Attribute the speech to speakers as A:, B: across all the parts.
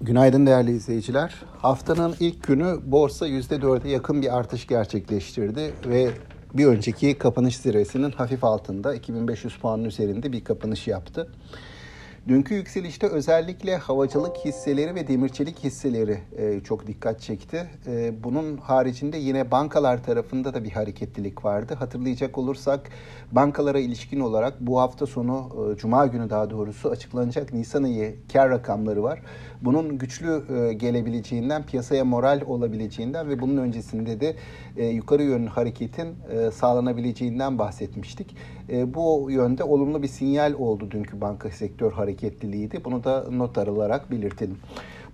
A: Günaydın değerli izleyiciler. Haftanın ilk günü borsa %4'e yakın bir artış gerçekleştirdi ve bir önceki kapanış zirvesinin hafif altında 2500 puanın üzerinde bir kapanış yaptı. Dünkü yükselişte özellikle havacılık hisseleri ve demirçelik hisseleri e, çok dikkat çekti. E, bunun haricinde yine bankalar tarafında da bir hareketlilik vardı. Hatırlayacak olursak bankalara ilişkin olarak bu hafta sonu, e, Cuma günü daha doğrusu açıklanacak Nisan ayı kar rakamları var. Bunun güçlü e, gelebileceğinden, piyasaya moral olabileceğinden ve bunun öncesinde de e, yukarı yönlü hareketin e, sağlanabileceğinden bahsetmiştik. E, bu yönde olumlu bir sinyal oldu dünkü banka sektör hareketliliğiydi. Bunu da not alarak belirtelim.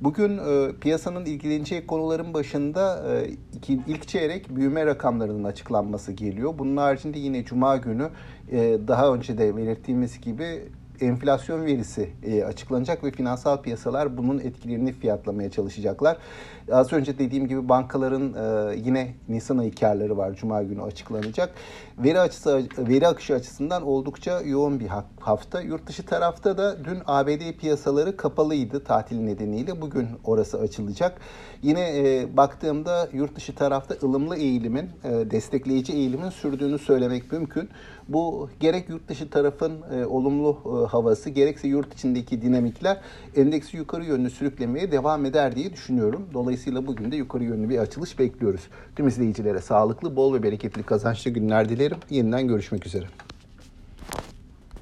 A: Bugün e, piyasanın ilgileneceği konuların başında e, iki, ilk çeyrek büyüme rakamlarının açıklanması geliyor. Bunun haricinde yine Cuma günü e, daha önce de belirttiğimiz gibi enflasyon verisi e, açıklanacak ve finansal piyasalar bunun etkilerini fiyatlamaya çalışacaklar. Az önce dediğim gibi bankaların e, yine Nisan ayı karları var. Cuma günü açıklanacak. Veri açısı veri akışı açısından oldukça yoğun bir hafta. Yurt dışı tarafta da dün ABD piyasaları kapalıydı tatil nedeniyle. Bugün orası açılacak. Yine e, baktığımda yurt dışı tarafta ılımlı eğilimin, destekleyici eğilimin sürdüğünü söylemek mümkün. Bu gerek yurt dışı tarafın olumlu havası gerekse yurt içindeki dinamikler endeksi yukarı yönlü sürüklemeye devam eder diye düşünüyorum. Dolayısıyla bugün de yukarı yönlü bir açılış bekliyoruz. Tüm izleyicilere sağlıklı, bol ve bereketli kazançlı günler dilerim. Yeniden görüşmek üzere.